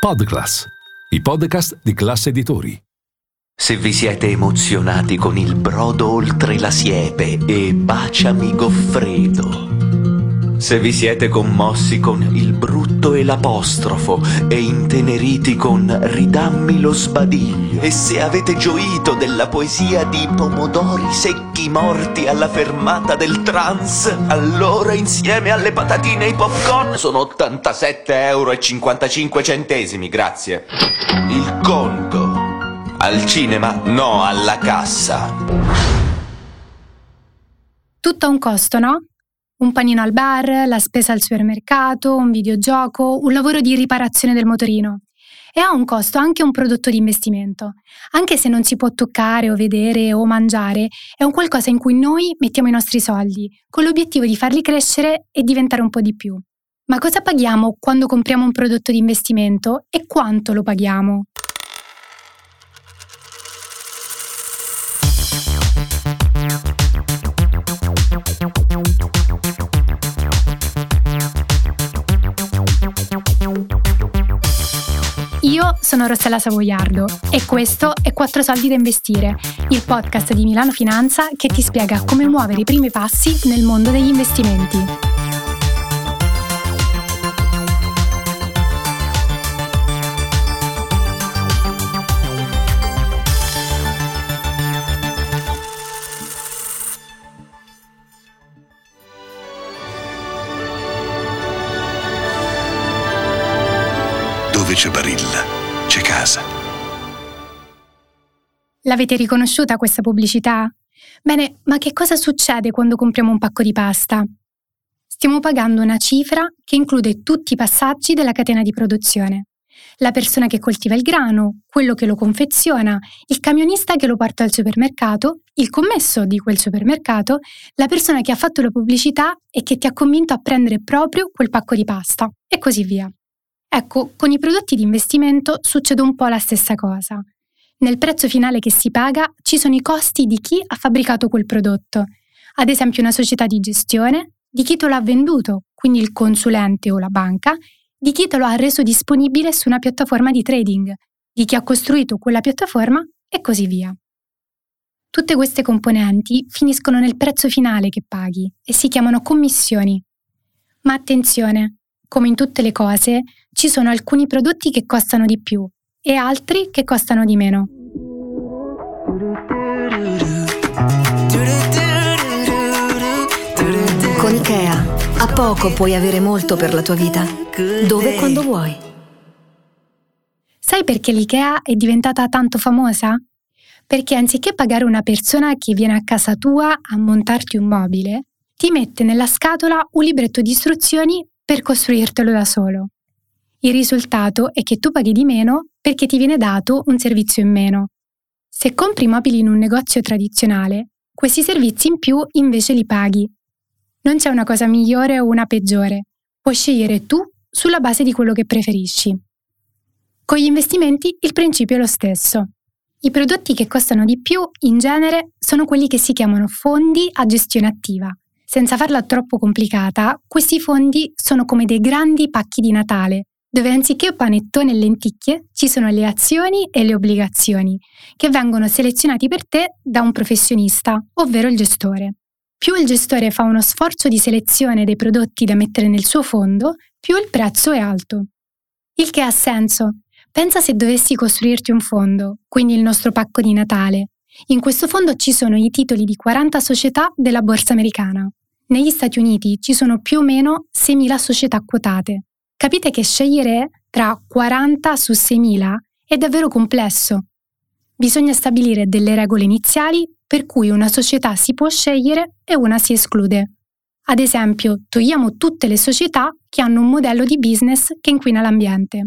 Podclass, i podcast di classe editori. Se vi siete emozionati con il brodo oltre la siepe e Baciami Goffredo. Se vi siete commossi con il brutto e l'apostrofo e inteneriti con Ridammi lo sbadiglio. E se avete gioito della poesia di pomodori secchi morti alla fermata del trans, allora insieme alle patatine e ai popcorn sono 87,55 euro, grazie. Il conto. Al cinema, no alla cassa. Tutto ha un costo, no? Un panino al bar, la spesa al supermercato, un videogioco, un lavoro di riparazione del motorino. E ha un costo anche un prodotto di investimento. Anche se non si può toccare o vedere o mangiare, è un qualcosa in cui noi mettiamo i nostri soldi, con l'obiettivo di farli crescere e diventare un po' di più. Ma cosa paghiamo quando compriamo un prodotto di investimento e quanto lo paghiamo? Sono Rossella Savoiardo e questo è 4 soldi da investire, il podcast di Milano Finanza che ti spiega come muovere i primi passi nel mondo degli investimenti. Dove c'è Barilla, L'avete riconosciuta questa pubblicità? Bene, ma che cosa succede quando compriamo un pacco di pasta? Stiamo pagando una cifra che include tutti i passaggi della catena di produzione. La persona che coltiva il grano, quello che lo confeziona, il camionista che lo porta al supermercato, il commesso di quel supermercato, la persona che ha fatto la pubblicità e che ti ha convinto a prendere proprio quel pacco di pasta, e così via. Ecco, con i prodotti di investimento succede un po' la stessa cosa. Nel prezzo finale che si paga ci sono i costi di chi ha fabbricato quel prodotto, ad esempio una società di gestione, di chi te lo ha venduto, quindi il consulente o la banca, di chi te lo ha reso disponibile su una piattaforma di trading, di chi ha costruito quella piattaforma e così via. Tutte queste componenti finiscono nel prezzo finale che paghi e si chiamano commissioni. Ma attenzione, come in tutte le cose, ci sono alcuni prodotti che costano di più e altri che costano di meno. Con Ikea, a poco puoi avere molto per la tua vita, dove e quando vuoi. Sai perché l'IKEA è diventata tanto famosa? Perché anziché pagare una persona che viene a casa tua a montarti un mobile, ti mette nella scatola un libretto di istruzioni per costruirtelo da solo. Il risultato è che tu paghi di meno perché ti viene dato un servizio in meno. Se compri mobili in un negozio tradizionale, questi servizi in più invece li paghi. Non c'è una cosa migliore o una peggiore, puoi scegliere tu sulla base di quello che preferisci. Con gli investimenti il principio è lo stesso. I prodotti che costano di più, in genere, sono quelli che si chiamano fondi a gestione attiva, senza farla troppo complicata, questi fondi sono come dei grandi pacchi di Natale, dove anziché panettone e lenticchie ci sono le azioni e le obbligazioni, che vengono selezionati per te da un professionista, ovvero il gestore. Più il gestore fa uno sforzo di selezione dei prodotti da mettere nel suo fondo, più il prezzo è alto. Il che ha senso. Pensa se dovessi costruirti un fondo, quindi il nostro pacco di Natale. In questo fondo ci sono i titoli di 40 società della borsa americana. Negli Stati Uniti ci sono più o meno 6.000 società quotate. Capite che scegliere tra 40 su 6.000 è davvero complesso. Bisogna stabilire delle regole iniziali per cui una società si può scegliere e una si esclude. Ad esempio, togliamo tutte le società che hanno un modello di business che inquina l'ambiente.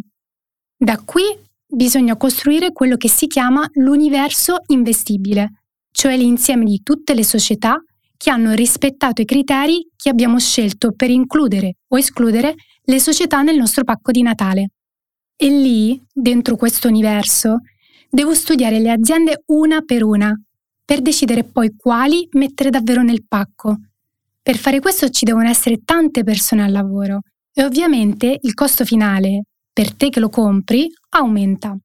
Da qui bisogna costruire quello che si chiama l'universo investibile, cioè l'insieme di tutte le società che hanno rispettato i criteri che abbiamo scelto per includere o escludere le società nel nostro pacco di Natale. E lì, dentro questo universo, devo studiare le aziende una per una, per decidere poi quali mettere davvero nel pacco. Per fare questo ci devono essere tante persone al lavoro e ovviamente il costo finale, per te che lo compri, aumenta.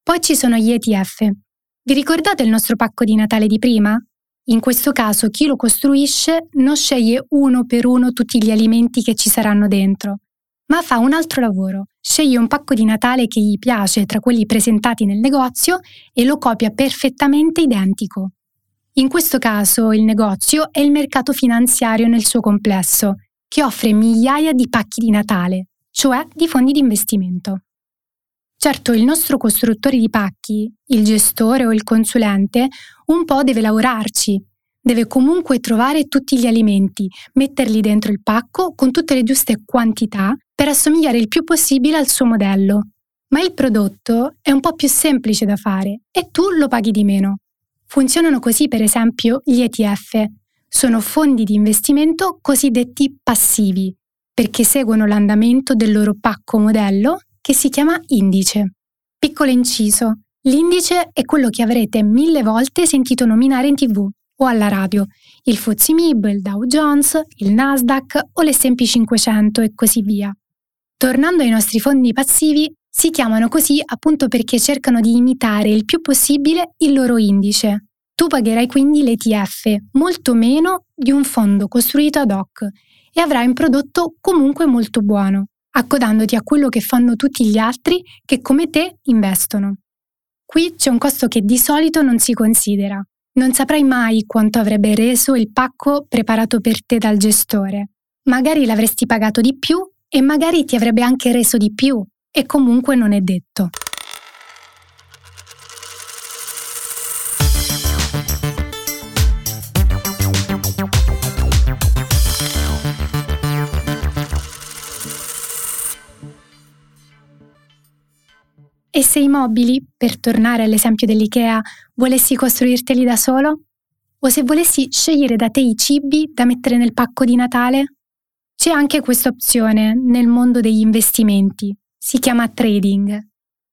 Poi ci sono gli ETF. Vi ricordate il nostro pacco di Natale di prima? In questo caso chi lo costruisce non sceglie uno per uno tutti gli alimenti che ci saranno dentro, ma fa un altro lavoro. Sceglie un pacco di Natale che gli piace tra quelli presentati nel negozio e lo copia perfettamente identico. In questo caso il negozio è il mercato finanziario nel suo complesso, che offre migliaia di pacchi di Natale, cioè di fondi di investimento. Certo, il nostro costruttore di pacchi, il gestore o il consulente, un po' deve lavorarci. Deve comunque trovare tutti gli alimenti, metterli dentro il pacco con tutte le giuste quantità per assomigliare il più possibile al suo modello. Ma il prodotto è un po' più semplice da fare e tu lo paghi di meno. Funzionano così per esempio gli ETF. Sono fondi di investimento cosiddetti passivi, perché seguono l'andamento del loro pacco modello che si chiama indice. Piccolo inciso. L'indice è quello che avrete mille volte sentito nominare in tv o alla radio, il FTSE MIB, il Dow Jones, il Nasdaq o l'S&P 500 e così via. Tornando ai nostri fondi passivi, si chiamano così appunto perché cercano di imitare il più possibile il loro indice. Tu pagherai quindi l'ETF molto meno di un fondo costruito ad hoc e avrai un prodotto comunque molto buono accodandoti a quello che fanno tutti gli altri che come te investono. Qui c'è un costo che di solito non si considera. Non saprai mai quanto avrebbe reso il pacco preparato per te dal gestore. Magari l'avresti pagato di più e magari ti avrebbe anche reso di più e comunque non è detto. E se i mobili, per tornare all'esempio dell'IKEA, volessi costruirteli da solo? O se volessi scegliere da te i cibi da mettere nel pacco di Natale? C'è anche questa opzione nel mondo degli investimenti. Si chiama trading.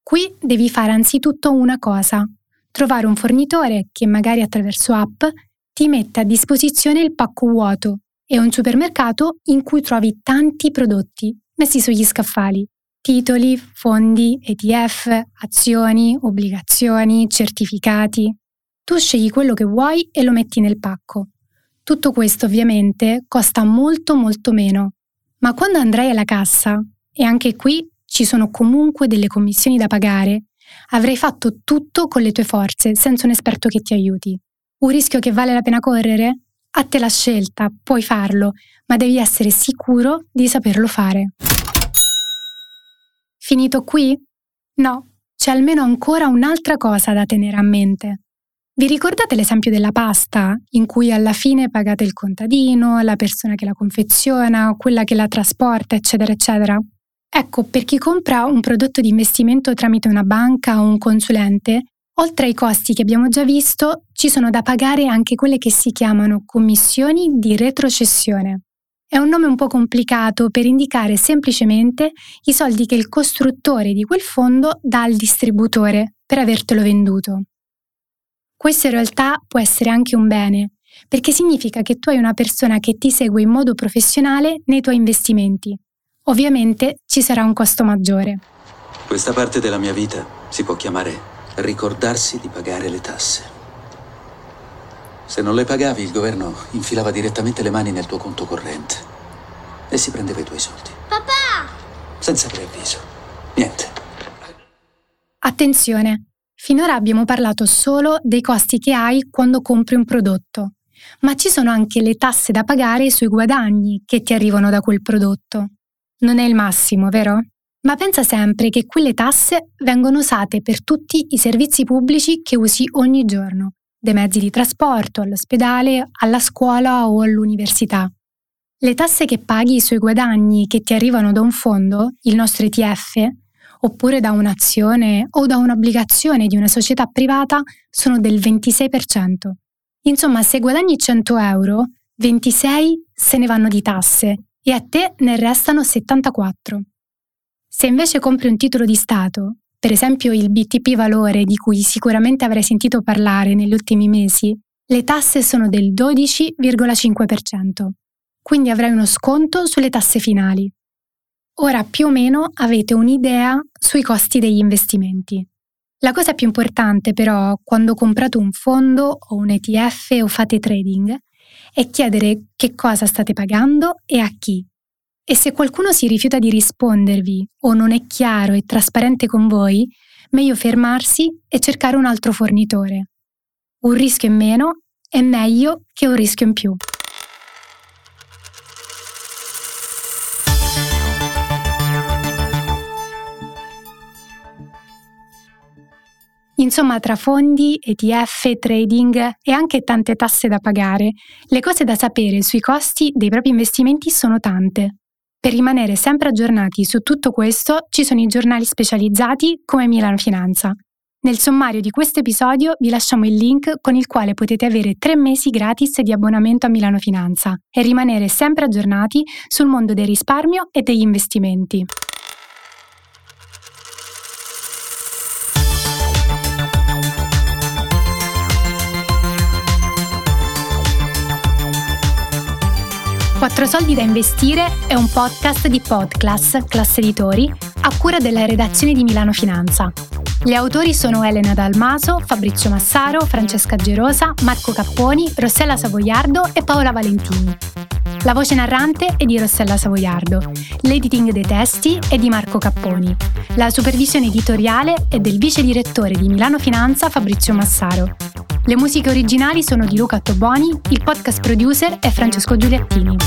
Qui devi fare anzitutto una cosa, trovare un fornitore che magari attraverso app ti mette a disposizione il pacco vuoto e un supermercato in cui trovi tanti prodotti messi sugli scaffali titoli, fondi, ETF, azioni, obbligazioni, certificati. Tu scegli quello che vuoi e lo metti nel pacco. Tutto questo ovviamente costa molto molto meno, ma quando andrai alla cassa, e anche qui ci sono comunque delle commissioni da pagare, avrai fatto tutto con le tue forze, senza un esperto che ti aiuti. Un rischio che vale la pena correre? A te la scelta, puoi farlo, ma devi essere sicuro di saperlo fare. Finito qui? No, c'è almeno ancora un'altra cosa da tenere a mente. Vi ricordate l'esempio della pasta, in cui alla fine pagate il contadino, la persona che la confeziona, quella che la trasporta, eccetera, eccetera? Ecco, per chi compra un prodotto di investimento tramite una banca o un consulente, oltre ai costi che abbiamo già visto, ci sono da pagare anche quelle che si chiamano commissioni di retrocessione. È un nome un po' complicato per indicare semplicemente i soldi che il costruttore di quel fondo dà al distributore per avertelo venduto. Questo in realtà può essere anche un bene, perché significa che tu hai una persona che ti segue in modo professionale nei tuoi investimenti. Ovviamente ci sarà un costo maggiore. Questa parte della mia vita si può chiamare ricordarsi di pagare le tasse. Se non le pagavi, il governo infilava direttamente le mani nel tuo conto corrente e si prendeva i tuoi soldi. Papà! Senza preavviso. Niente. Attenzione, finora abbiamo parlato solo dei costi che hai quando compri un prodotto, ma ci sono anche le tasse da pagare sui guadagni che ti arrivano da quel prodotto. Non è il massimo, vero? Ma pensa sempre che quelle tasse vengono usate per tutti i servizi pubblici che usi ogni giorno dei mezzi di trasporto, all'ospedale, alla scuola o all'università. Le tasse che paghi sui guadagni che ti arrivano da un fondo, il nostro ETF, oppure da un'azione o da un'obbligazione di una società privata sono del 26%. Insomma, se guadagni 100 euro, 26 se ne vanno di tasse e a te ne restano 74. Se invece compri un titolo di Stato, per esempio il BTP Valore di cui sicuramente avrai sentito parlare negli ultimi mesi, le tasse sono del 12,5%, quindi avrai uno sconto sulle tasse finali. Ora più o meno avete un'idea sui costi degli investimenti. La cosa più importante però quando comprate un fondo o un ETF o fate trading è chiedere che cosa state pagando e a chi. E se qualcuno si rifiuta di rispondervi o non è chiaro e trasparente con voi, meglio fermarsi e cercare un altro fornitore. Un rischio in meno è meglio che un rischio in più. Insomma, tra fondi, ETF, trading e anche tante tasse da pagare, le cose da sapere sui costi dei propri investimenti sono tante. Per rimanere sempre aggiornati su tutto questo ci sono i giornali specializzati come Milano Finanza. Nel sommario di questo episodio vi lasciamo il link con il quale potete avere tre mesi gratis di abbonamento a Milano Finanza e rimanere sempre aggiornati sul mondo del risparmio e degli investimenti. Quattro soldi da investire è un podcast di Podclass, classe editori, a cura della redazione di Milano Finanza. Gli autori sono Elena Dalmaso, Fabrizio Massaro, Francesca Gerosa, Marco Capponi, Rossella Savoiardo e Paola Valentini. La voce narrante è di Rossella Savoiardo, l'editing dei testi è di Marco Capponi, la supervisione editoriale è del vice direttore di Milano Finanza Fabrizio Massaro. Le musiche originali sono di Luca Toboni, il podcast producer è Francesco Giuliattini.